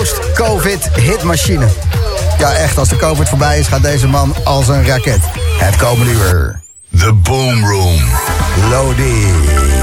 post-covid hitmachine. Ja, echt, als de covid voorbij is, gaat deze man als een raket. Het komende uur. The Boom Room. Lodi.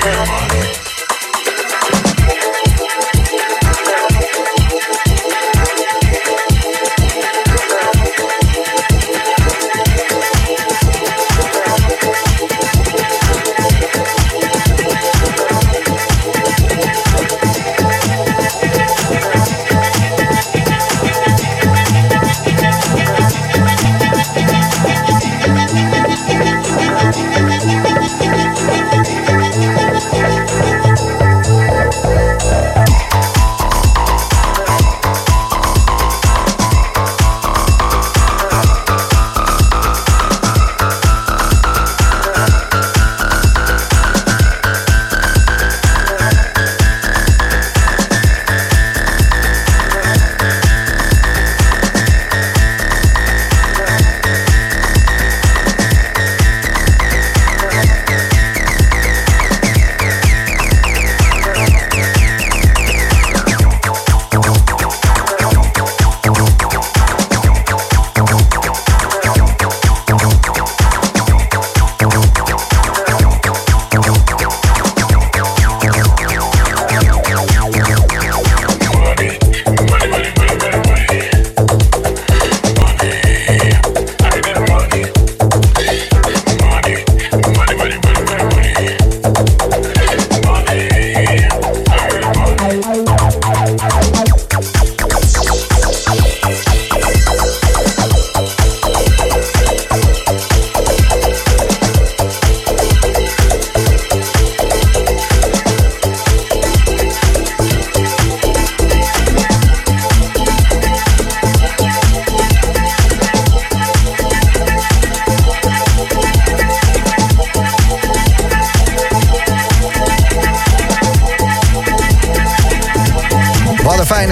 Everybody.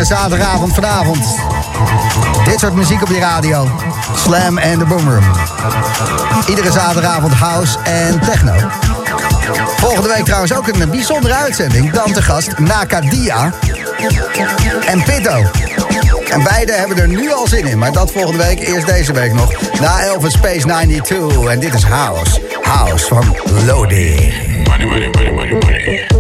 Zaterdagavond vanavond. Dit soort muziek op je radio. Slam en de Boomroom. Iedere zaterdagavond house en techno. Volgende week trouwens ook een bijzondere uitzending. Dan te gast Nakadia en Pitto. En beide hebben er nu al zin in. Maar dat volgende week, eerst deze week nog. Na Elvis Space 92. En dit is House. House van Lodi. Money, money, money,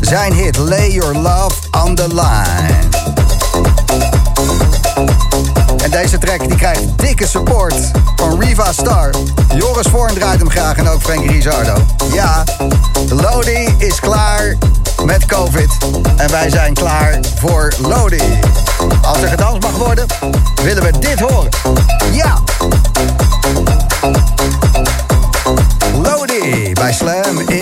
Zijn hit Lay Your Love on the Line. En deze track die krijgt dikke support van Riva Star. Joris Voorn draait hem graag en ook Frank Rizardo. Ja, Lodi is klaar met COVID. En wij zijn klaar voor Lodi. Als er gedanst mag worden, willen we dit horen. Ja! Lodi bij Slam in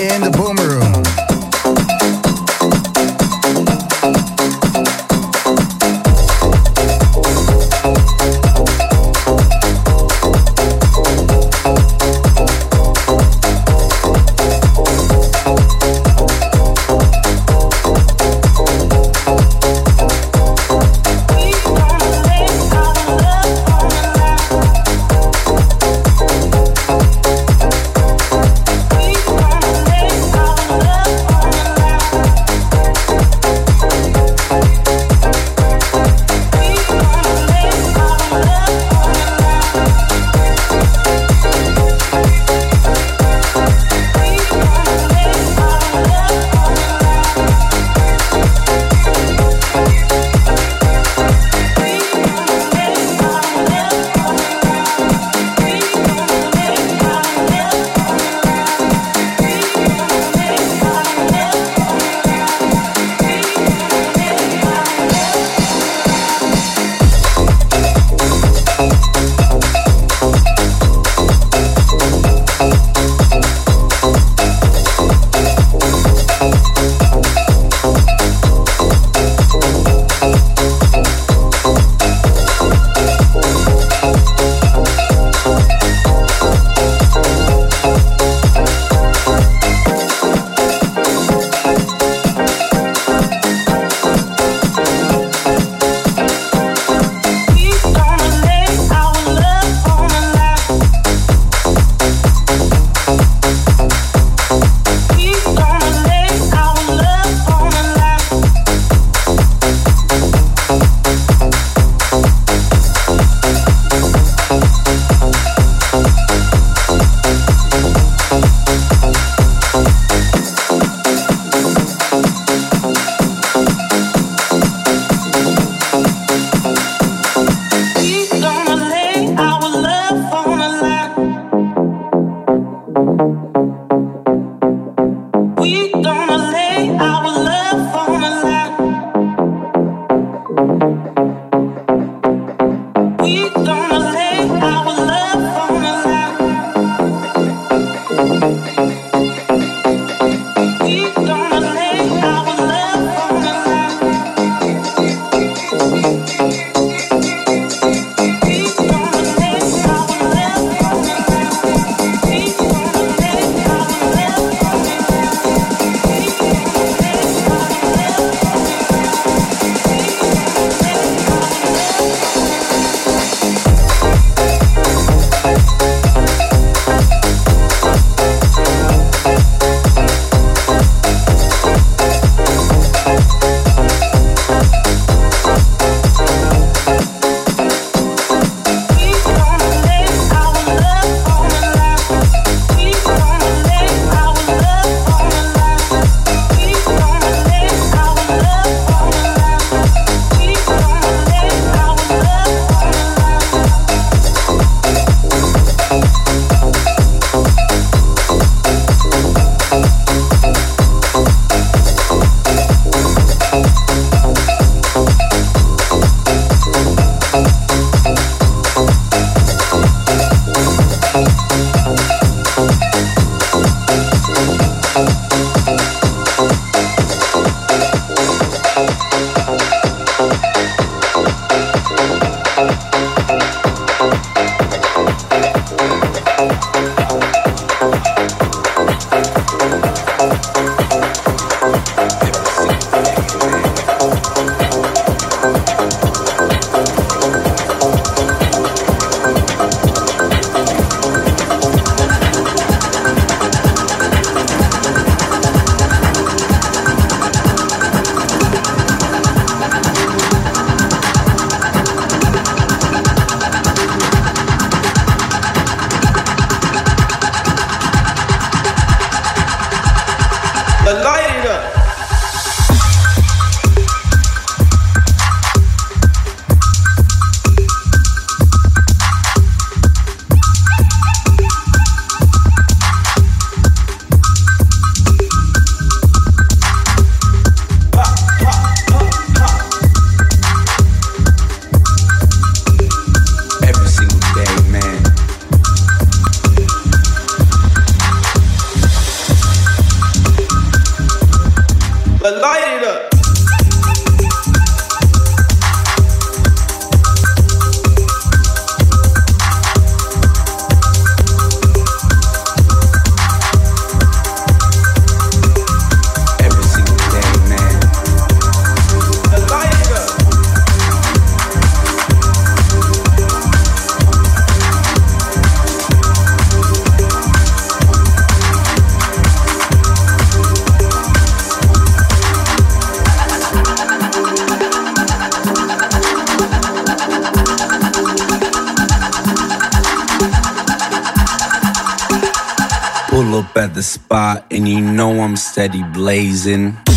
steady blazing.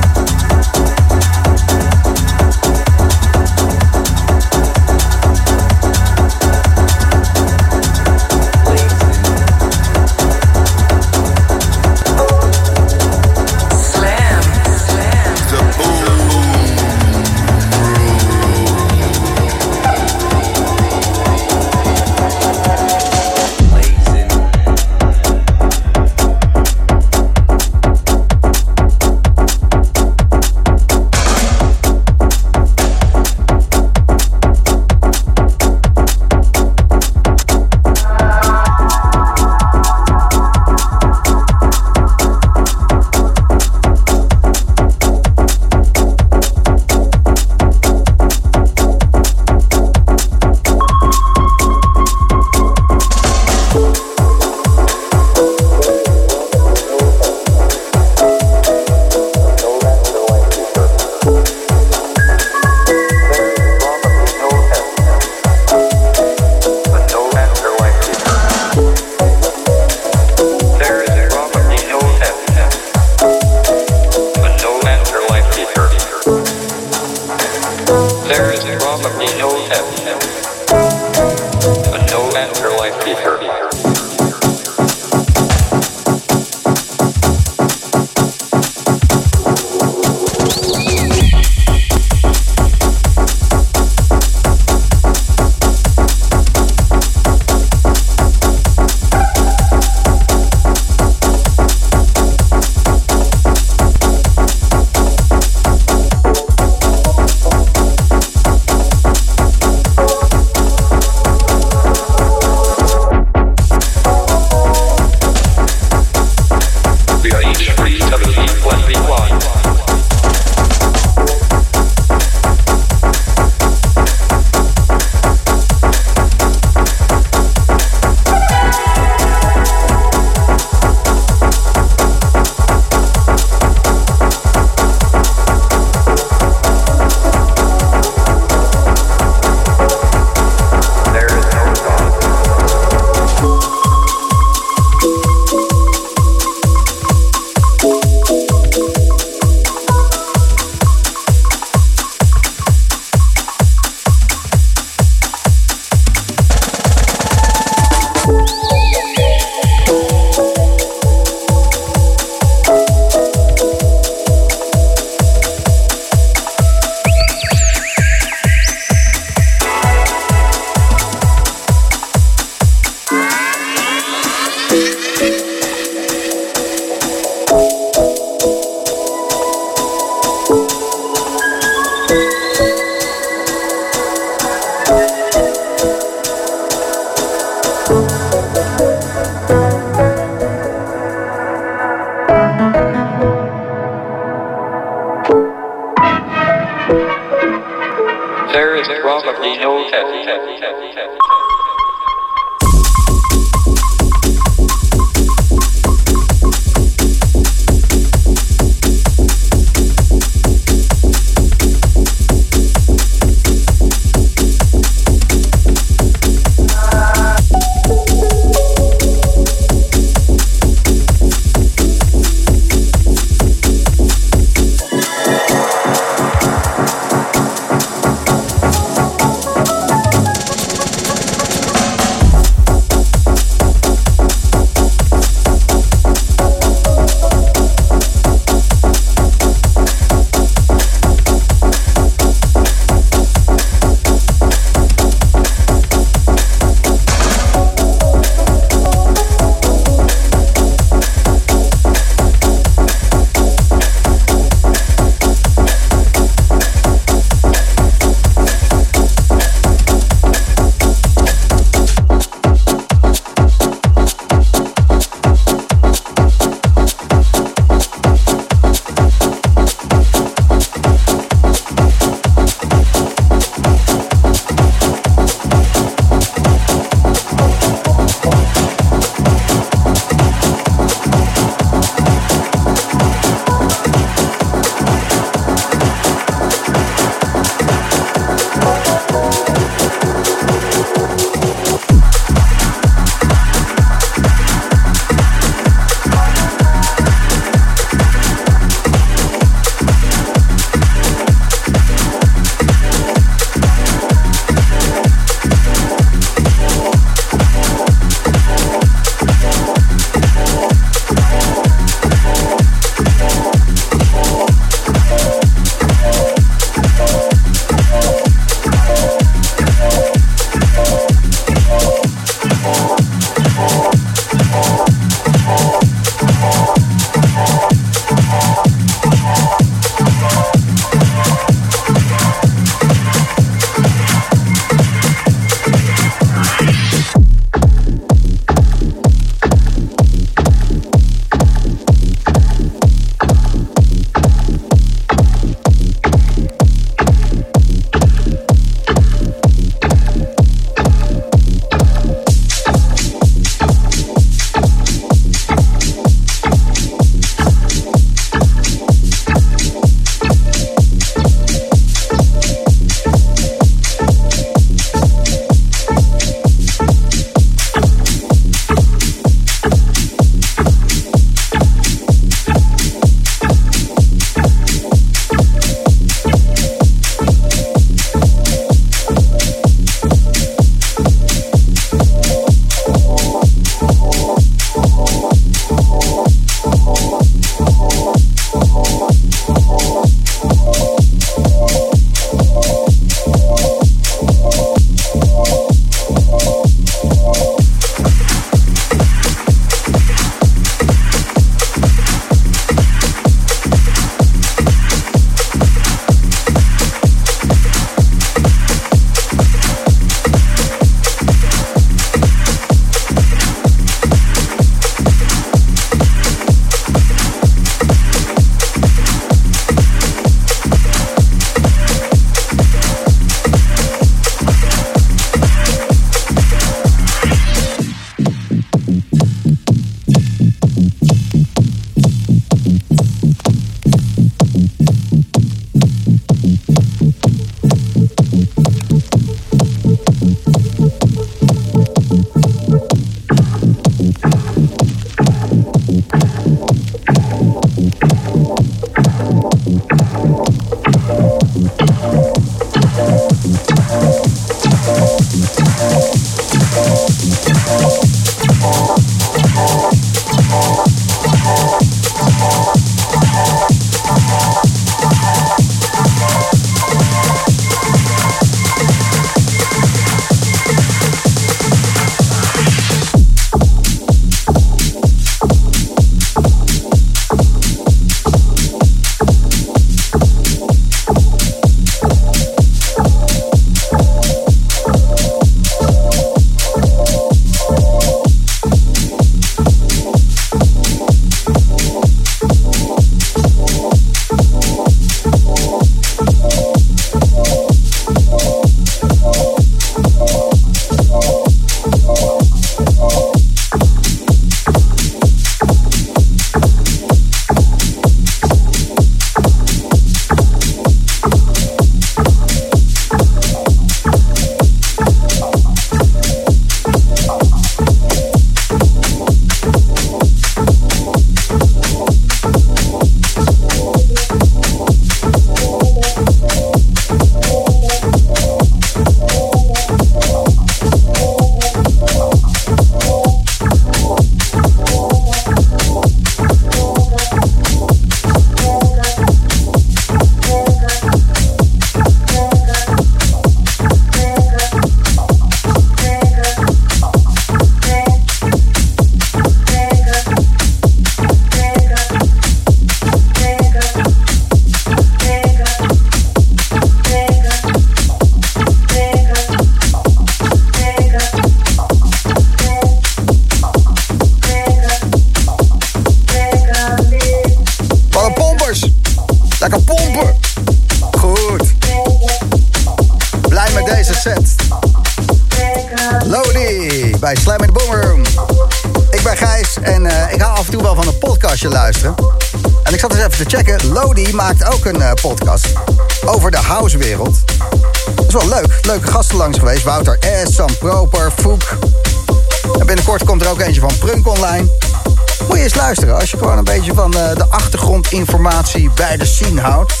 informatie bij de scene houdt.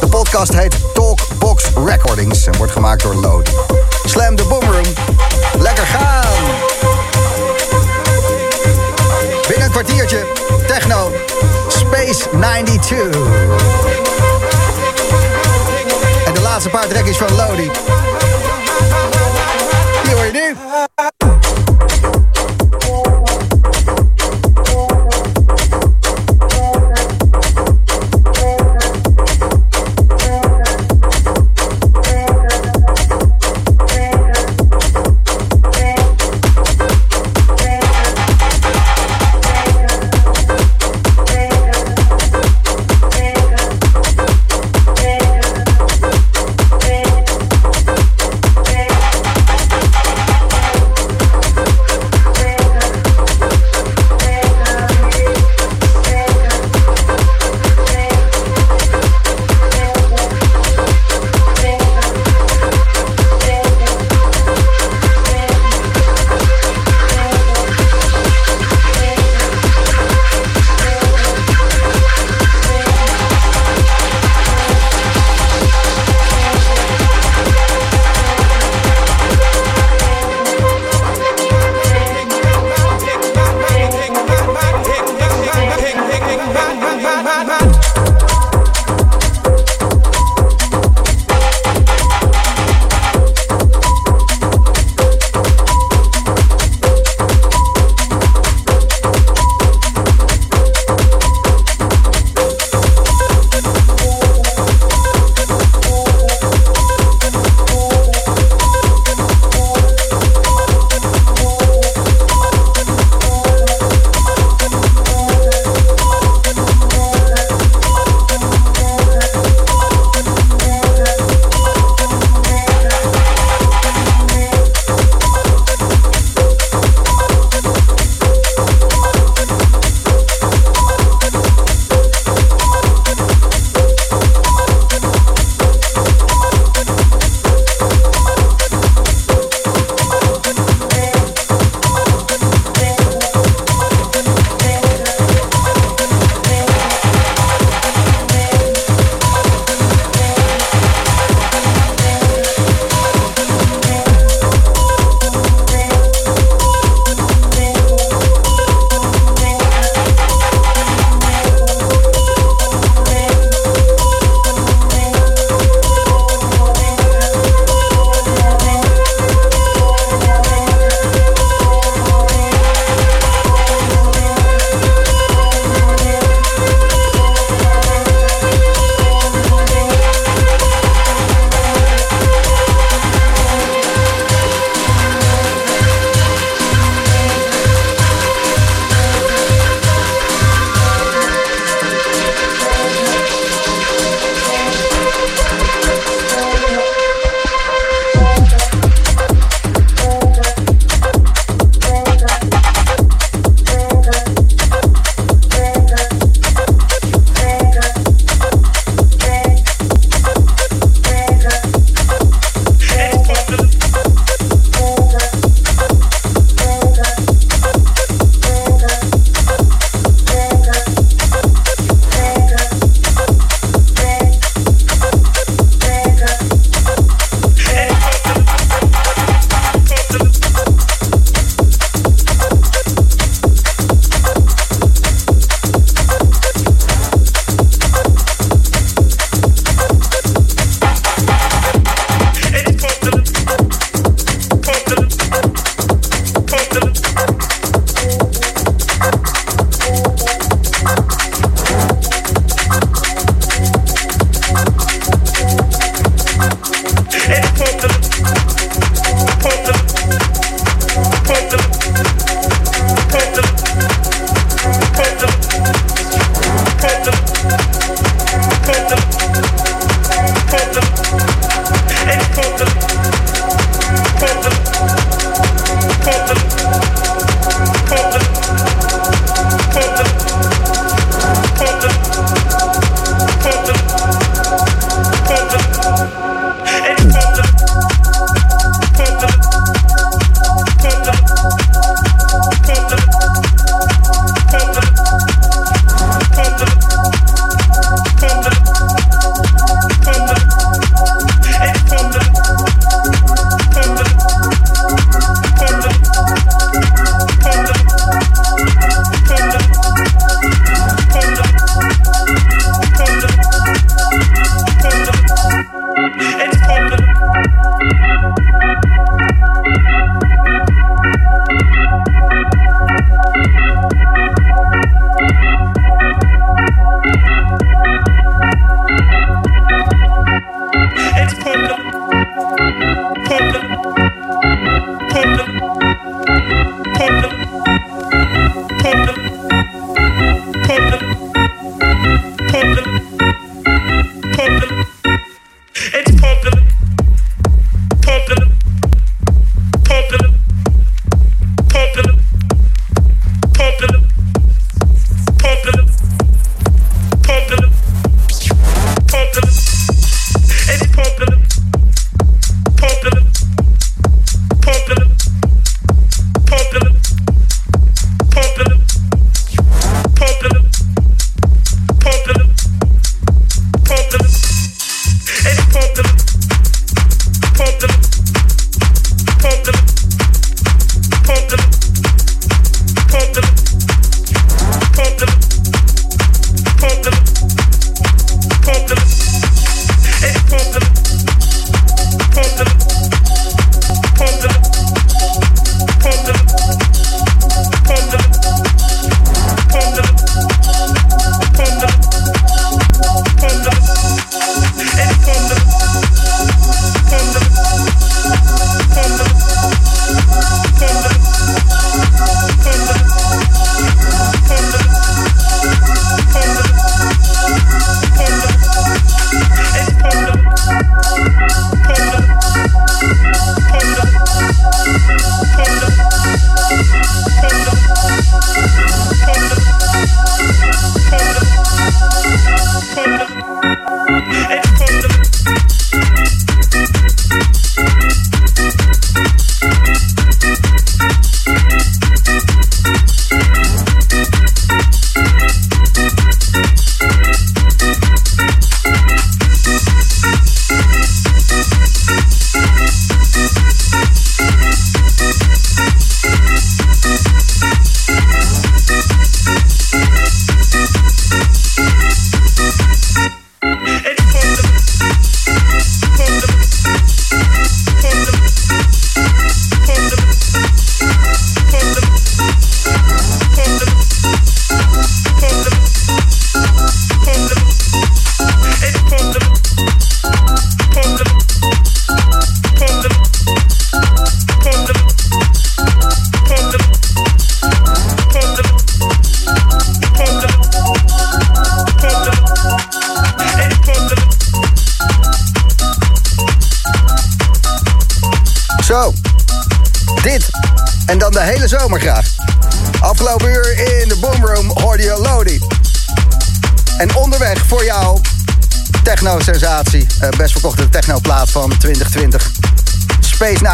De podcast heet Talkbox Recordings en wordt gemaakt door Lodi. Slam de boomroom. Lekker gaan! Binnen een kwartiertje. Techno. Space 92. En de laatste paar trekjes van Lodi.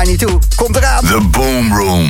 92